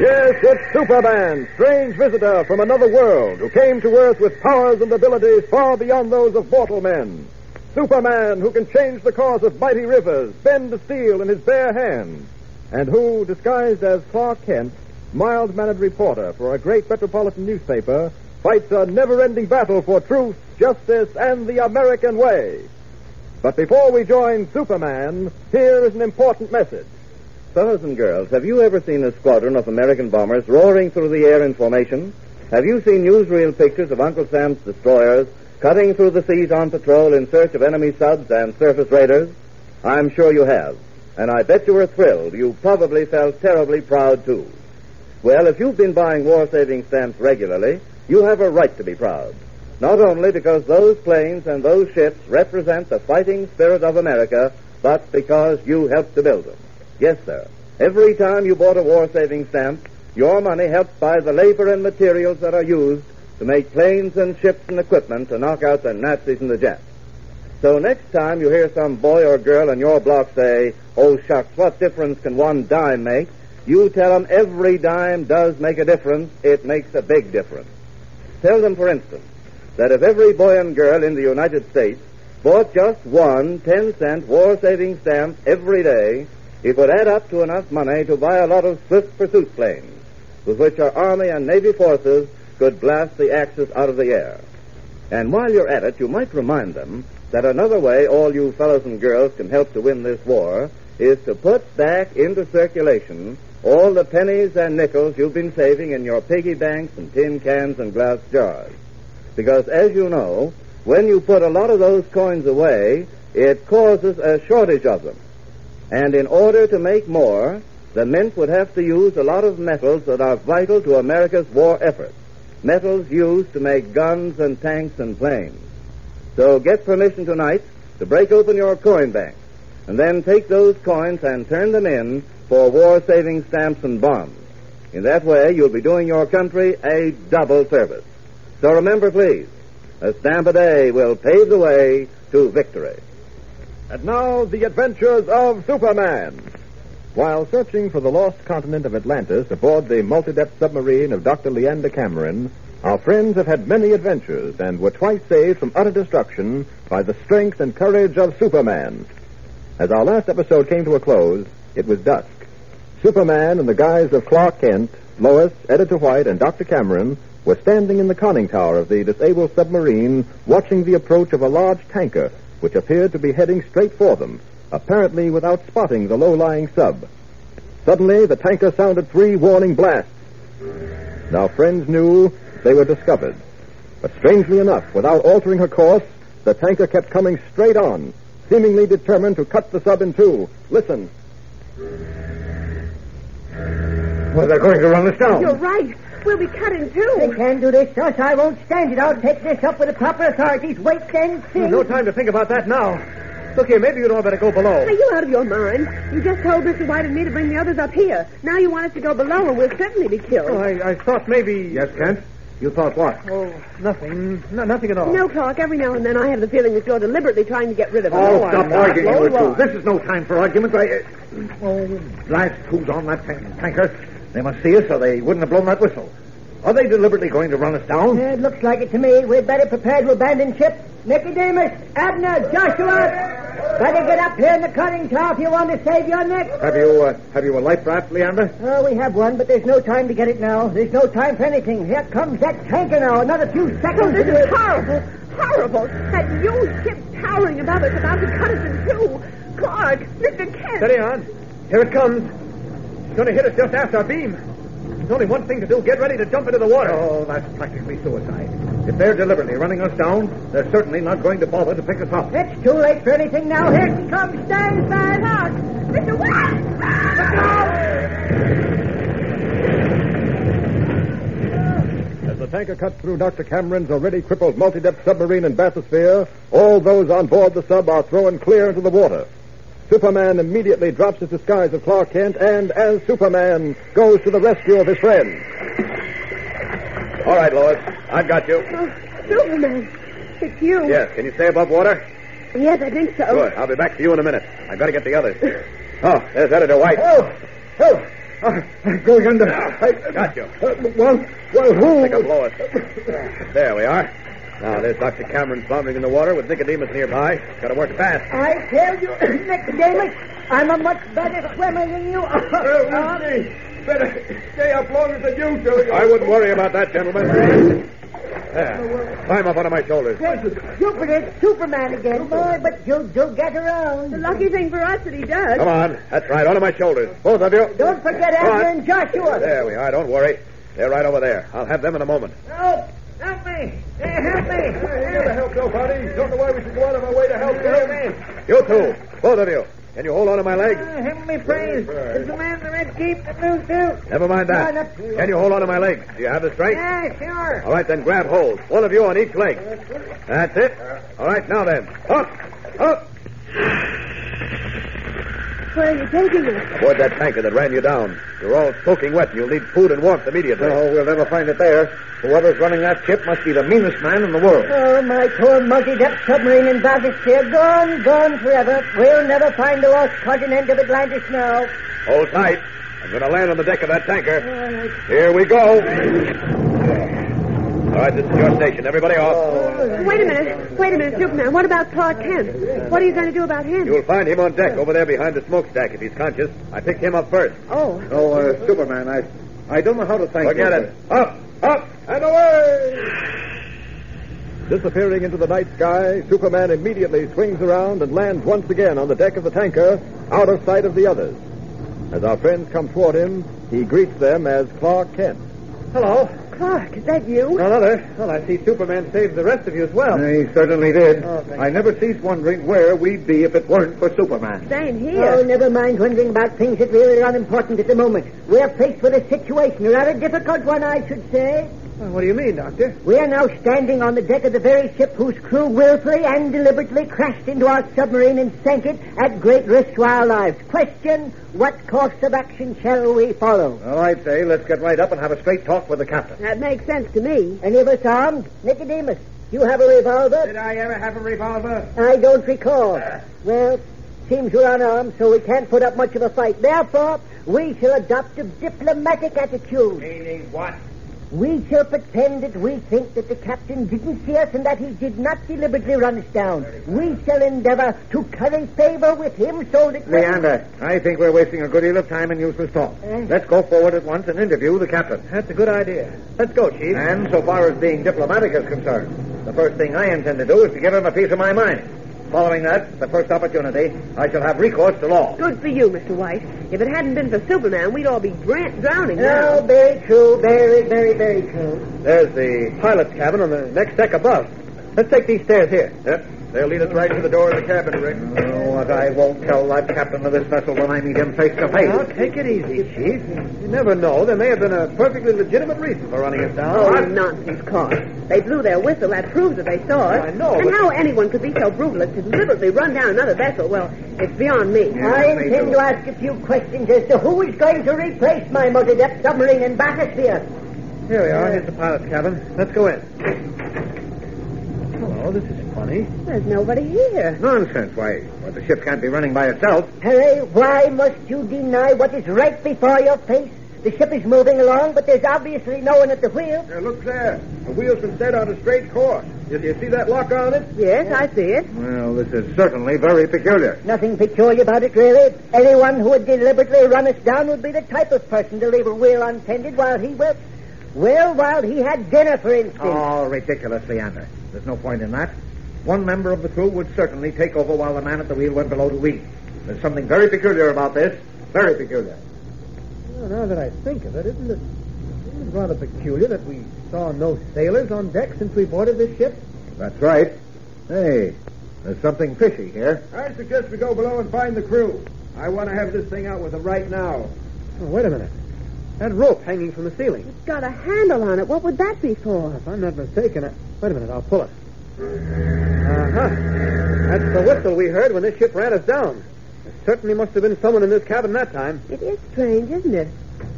Yes, it's Superman, strange visitor from another world who came to Earth with powers and abilities far beyond those of mortal men. Superman who can change the course of mighty rivers, bend the steel in his bare hands, and who, disguised as Clark Kent, mild-mannered reporter for a great metropolitan newspaper, fights a never-ending battle for truth, justice, and the American way. But before we join Superman, here is an important message. Fellows and girls, have you ever seen a squadron of American bombers roaring through the air in formation? Have you seen newsreel pictures of Uncle Sam's destroyers cutting through the seas on patrol in search of enemy subs and surface raiders? I'm sure you have. And I bet you were thrilled. You probably felt terribly proud, too. Well, if you've been buying war saving stamps regularly, you have a right to be proud. Not only because those planes and those ships represent the fighting spirit of America, but because you helped to build them. Yes, sir. Every time you bought a war saving stamp, your money helped buy the labor and materials that are used to make planes and ships and equipment to knock out the Nazis and the Japs. So next time you hear some boy or girl in your block say, Oh, shucks, what difference can one dime make? You tell them every dime does make a difference. It makes a big difference. Tell them, for instance, that if every boy and girl in the United States bought just one 10 cent war saving stamp every day, it would add up to enough money to buy a lot of swift pursuit planes with which our Army and Navy forces could blast the Axis out of the air. And while you're at it, you might remind them that another way all you fellows and girls can help to win this war is to put back into circulation all the pennies and nickels you've been saving in your piggy banks and tin cans and glass jars. Because as you know, when you put a lot of those coins away, it causes a shortage of them. And in order to make more, the Mint would have to use a lot of metals that are vital to America's war effort. Metals used to make guns and tanks and planes. So get permission tonight to break open your coin bank and then take those coins and turn them in for war saving stamps and bonds. In that way, you'll be doing your country a double service. So remember, please, a stamp a day will pave the way to victory. And now, the adventures of Superman. While searching for the lost continent of Atlantis aboard the multi-depth submarine of Dr. Leander Cameron, our friends have had many adventures and were twice saved from utter destruction by the strength and courage of Superman. As our last episode came to a close, it was dusk. Superman, in the guise of Clark Kent, Lois, Editor White, and Dr. Cameron, were standing in the conning tower of the disabled submarine, watching the approach of a large tanker, which appeared to be heading straight for them, apparently without spotting the low-lying sub. Suddenly, the tanker sounded three warning blasts. Now, friends knew they were discovered. But strangely enough, without altering her course, the tanker kept coming straight on, seemingly determined to cut the sub in two. Listen. Well, they're going to run us down. You're right. We'll be cut in two. They can't do this, Josh. I won't stand it. I'll take this up with the proper authorities. Wait and see. There's no time to think about that now. Look here, maybe you'd all better go below. Are you out of your mind? You just told Mr. White and me to bring the others up here. Now you want us to go below, and we'll certainly be killed. Oh, I, I thought maybe. Yes, Kent? You thought what? Oh, nothing. No, nothing at all. No, Clark. Every now and then I have the feeling that you're deliberately trying to get rid of us. Oh, I'm stop not. arguing, No, you two. This is no time for arguments. I, uh, oh, blast who's on that tanker. They must see us, or they wouldn't have blown that whistle. Are they deliberately going to run us down? It looks like it to me. We'd better prepare to abandon ship. Nicodemus, Abner, Joshua, better get up here in the conning tower if you want to save your neck. Have you, uh, have you a life raft, Leander? Oh, we have one, but there's no time to get it now. There's no time for anything. Here comes that tanker now. Another few Oh, seconds. this is horrible. Horrible. That huge ship towering above us about to cut us in two. Clark, Mr. Kent. Steady on. Here it comes. It's going to hit us just after our beam. There's only one thing to do. Get ready to jump into the water. Oh, that's practically suicide. If they're deliberately running us down, they're certainly not going to bother to pick us up. It's too late for anything now. Here she comes. Stand by Clark, Mr. White. As the tanker cuts through Dr. Cameron's already crippled multi-depth submarine and bathysphere, all those on board the sub are thrown clear into the water. Superman immediately drops his disguise of Clark Kent and, as Superman, goes to the rescue of his friends. All right, Lois. I've got you. Oh, Superman. It's you. Yes. Can you stay above water? Yes, I think so. Good. I'll be back to you in a minute. I've got to get the others. Oh, there's Editor White. Oh! Oh! I'm going under. I, Got you. Uh, well, well, who? Pick up Lois. There we are. Now, there's Dr. Cameron floundering in the water with Nicodemus nearby. Got to work fast. I tell you, Nicodemus, I'm a much better swimmer than you are. Oh, better stay up longer than you do. I wouldn't worry about that, gentlemen. There. Climb up onto my shoulders. Jupiter, Superman again, boy, but you'll, you'll get The lucky thing for us that he does. Come on. That's right. Onto my shoulders. Both of you. Don't forget Come on. Abner and Joshua. There we are. Don't worry. They're right over there. I'll have them in a moment. Help! Help me! Hey, help me! You never help nobody. Don't know why we should go out of our way to help them. You two. Both of you. Can you hold on to my leg? Uh, Heavenly praise! Is the man in the red cape that moves too? Never mind No, that. not- Can you hold on to my leg? Do you have the strength? Yeah, sure. All right, then grab hold. One of you on each leg. That's it. All right, now then. Up! Up! Where are you taking us? Aboard that tanker that ran you down. You're all soaking wet and you'll need food and warmth immediately. No, we'll never find it there. Whoever's running that ship must be the meanest man in the world. Oh, my poor multi-depth submarine in bathysphere, gone, gone forever. We'll never find the lost continent of Atlantis now. Hold tight. I'm going to land on the deck of that tanker. Here we go. All right, this is your station. Everybody off. Wait a minute. Wait a minute, Superman. What about Clark Kent? What are you going to do about him? You'll find him on deck over there behind the smokestack if he's conscious. I picked him up first. Oh. Oh, uh, Superman, I, I don't know how to thank you. Forget it. Up! Up! And away! Disappearing into the night sky, Superman immediately swings around and lands once again on the deck of the tanker, out of sight of the others. As our friends come toward him, he greets them as Clark Kent. Hello. Clark, is that you? None other. Well, I see Superman saved the rest of you as well. He certainly did. Oh, I never ceased wondering where we'd be if it weren't for Superman. Same here. Oh, never mind wondering about things that really are unimportant at the moment. We're faced with a situation, a rather difficult one, I should say. What do you mean, Doctor? We are now standing on the deck of the very ship whose crew willfully and deliberately crashed into our submarine and sank it at great risk to our lives. Question, what course of action shall we follow? Well, I'd say let's get right up and have a straight talk with the captain. That makes sense to me. Any of us armed? Nicodemus, you have a revolver? Did I ever have a revolver? I don't recall. Well, seems we're unarmed, so we can't put up much of a fight. Therefore, we shall adopt a diplomatic attitude. Meaning what? We shall pretend that we think that the captain didn't see us and that he did not deliberately run us down. We shall endeavor to curry favor with him so that... Leander, I think we're wasting a good deal of time in useless talk. Eh? Let's go forward at once and interview the captain. That's a good idea. Let's go, Chief. And so far as being diplomatic is concerned, the first thing I intend to do is to give him a piece of my mind. Following that, the first opportunity, I shall have recourse to law. Good for you, Mr. White. If it hadn't been for Superman, we'd all be dra- drowning No, now. Oh, very true, very, very, very true. There's the pilot's cabin on the next deck above. Let's take these stairs here. Yep. They'll lead us right to the door of the cabin, Rick. Oh, what I won't tell that captain of this vessel when I meet him face to face. Now, take it easy, Chief. You never know. There may have been a perfectly legitimate reason for running us down. Oh, nonsense, Clark. They blew their whistle. That proves that they saw us. I know, And but- how anyone could be so brutal as to deliberately run down another vessel, well, it's beyond me. I intend to ask a few questions as to who is going to replace my multi-depth submarine in bathysphere. Here we are. Here's the pilot's cabin. Let's go in. Hello, this is funny. There's nobody here. Nonsense. Why, well, the ship can't be running by itself. Perry, why must you deny what is right before your face? The ship is moving along, but there's obviously no one at the wheel. Now, look there. The wheel's been set on a straight course. You, you see that lock on it? Yes, I see it. Well, this is certainly very peculiar. Nothing peculiar about it, really. Anyone who would deliberately run us down would be the type of person to leave a wheel untended while he was, well, while he had dinner, for instance. Oh, ridiculous, Leander. There's no point in that. One member of the crew would certainly take over while the man at the wheel went below to eat. There's something very peculiar about this. Very peculiar. Well, now that I think of it, isn't it, isn't it rather peculiar that we saw no sailors on deck since we boarded this ship? That's right. Hey, there's something fishy here. I suggest we go below and find the crew. I want to have this thing out with them right now. Oh, wait a minute. That rope hanging from the ceiling. It's got a handle on it. What would that be for? If I'm not mistaken, I... wait a minute, I'll pull it. Uh-huh. That's the whistle we heard when this ship ran us down. There certainly must have been someone in this cabin that time. It is strange, isn't it?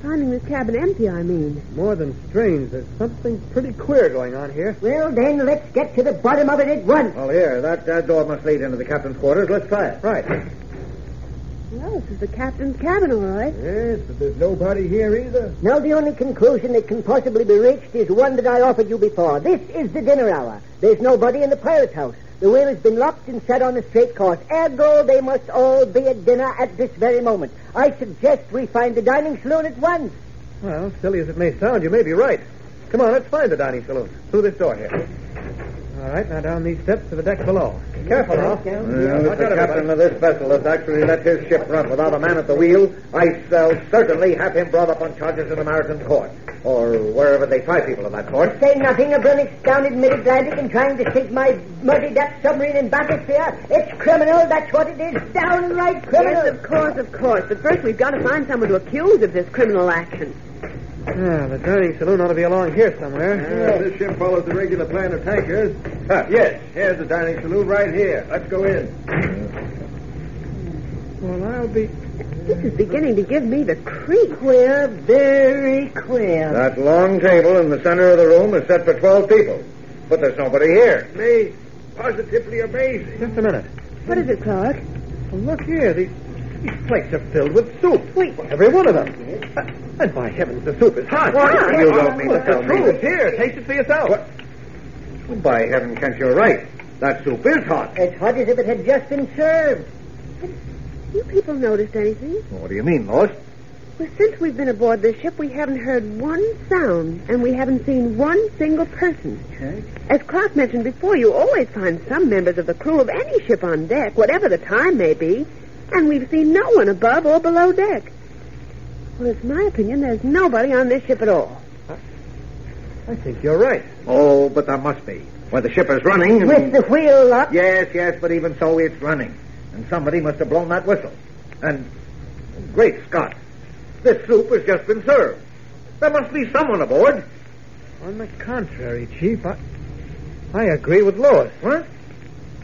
Finding this cabin empty, I mean. More than strange. There's something pretty queer going on here. Well, then, let's get to the bottom of it at once. Well, here, that, that door must lead into the captain's quarters. Let's try it. Right. Well, this is the captain's cabin, all right. Yes, but there's nobody here either. Now, the only conclusion that can possibly be reached is one that I offered you before. This is the dinner hour. There's nobody in the pilot's house. The wheel has been locked and set on a straight course. Ergo, they must all be at dinner at this very moment. I suggest we find the dining saloon at once. Well, silly as it may sound, you may be right. Come on, let's find the dining saloon. Through this door here. All right, now down these steps to the deck below. Careful now. Well, if the captain of this vessel has actually let his ship run without a man at the wheel, I shall certainly have him brought up on charges in American court. Or wherever they try people of that sort. Say nothing of running down in mid-Atlantic and trying to sink my multi-depth submarine in bathysphere. It's criminal, that's what it is. Downright criminal. Yes, of course, of course. But first we've got to find someone to accuse of this criminal action. Yeah, the dining saloon ought to be along here somewhere. Ah, this ship follows the regular plan of tankers. Ah. yes, here's the dining saloon right here. Let's go in. Well, I'll be. This is beginning to give me the creep. Queer, very queer. That long table in the center of the room is set for 12 people. But there's nobody here. Me, positively amazing. Just a minute. What is it, Clark? Well, look here. These, these plates are filled with soup. Wait. Every one of them. Uh, And by heavens, the soup is hot. What? You don't mean to Well, tell it's me. It's here. Taste it for yourself. What? Well, by heaven, Kent, you're right. That soup is hot. As hot as if it had just been served. Have You people noticed anything? Well, what do you mean, Lois? Well, since we've been aboard this ship, we haven't heard one sound, and we haven't seen one single person. As Clark mentioned before, you always find some members of the crew of any ship on deck, whatever the time may be, and we've seen no one above or below deck. Well, it's my opinion there's nobody on this ship at all. I think you're right. Oh, but there must be. When the ship is running. and- With the wheel up? Yes, yes, but even so, it's running. And somebody must have blown that whistle. And, great Scott, this soup has just been served. There must be someone aboard. On the contrary, Chief, I, I agree with Lois. What?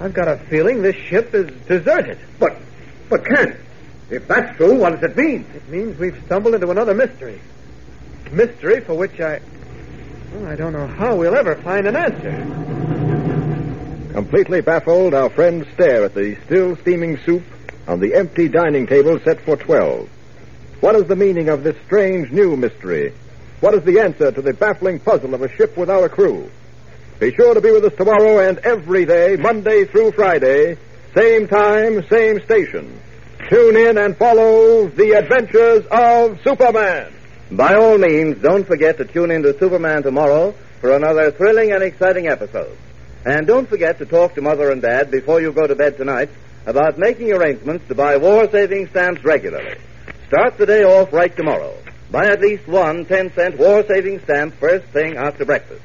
I've got a feeling this ship is deserted. But, but Kent, if that's true, what does it mean? It means we've stumbled into another mystery. Mystery for which I. Well, I don't know how we'll ever find an answer. Completely baffled, our friends stare at the still steaming soup on the empty dining table set for twelve. What is the meaning of this strange new mystery? What is the answer to the baffling puzzle of a ship without a crew? Be sure to be with us tomorrow and every day, Monday through Friday, same time, same station. Tune in and follow the adventures of Superman. By all means, don't forget to tune in to Superman tomorrow for another thrilling and exciting episode. And don't forget to talk to Mother and Dad before you go to bed tonight about making arrangements to buy war saving stamps regularly. Start the day off right tomorrow. Buy at least one 10 cent war saving stamp first thing after breakfast.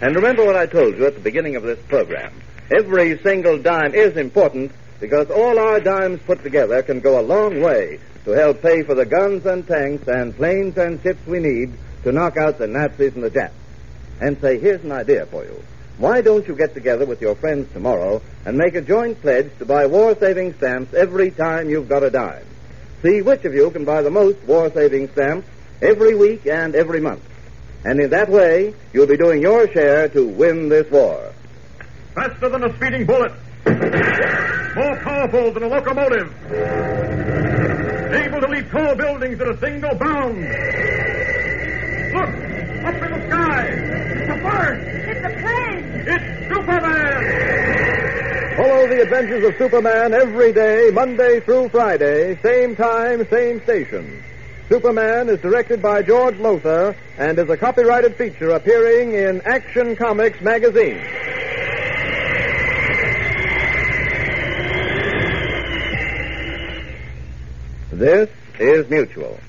And remember what I told you at the beginning of this program. Every single dime is important because all our dimes put together can go a long way to help pay for the guns and tanks and planes and ships we need to knock out the Nazis and the Japs. And say, here's an idea for you. Why don't you get together with your friends tomorrow and make a joint pledge to buy war saving stamps every time you've got a dime? See which of you can buy the most war saving stamps every week and every month. And in that way, you'll be doing your share to win this war. Faster than a speeding bullet. More powerful than a locomotive. Able to leap tall buildings at a single bound. Look! Up in the sky! It's a bird! It's a plane! It's Superman! Follow the adventures of Superman every day, Monday through Friday, same time, same station. Superman is directed by George Lowther and is a copyrighted feature appearing in Action Comics magazine. This is Mutual.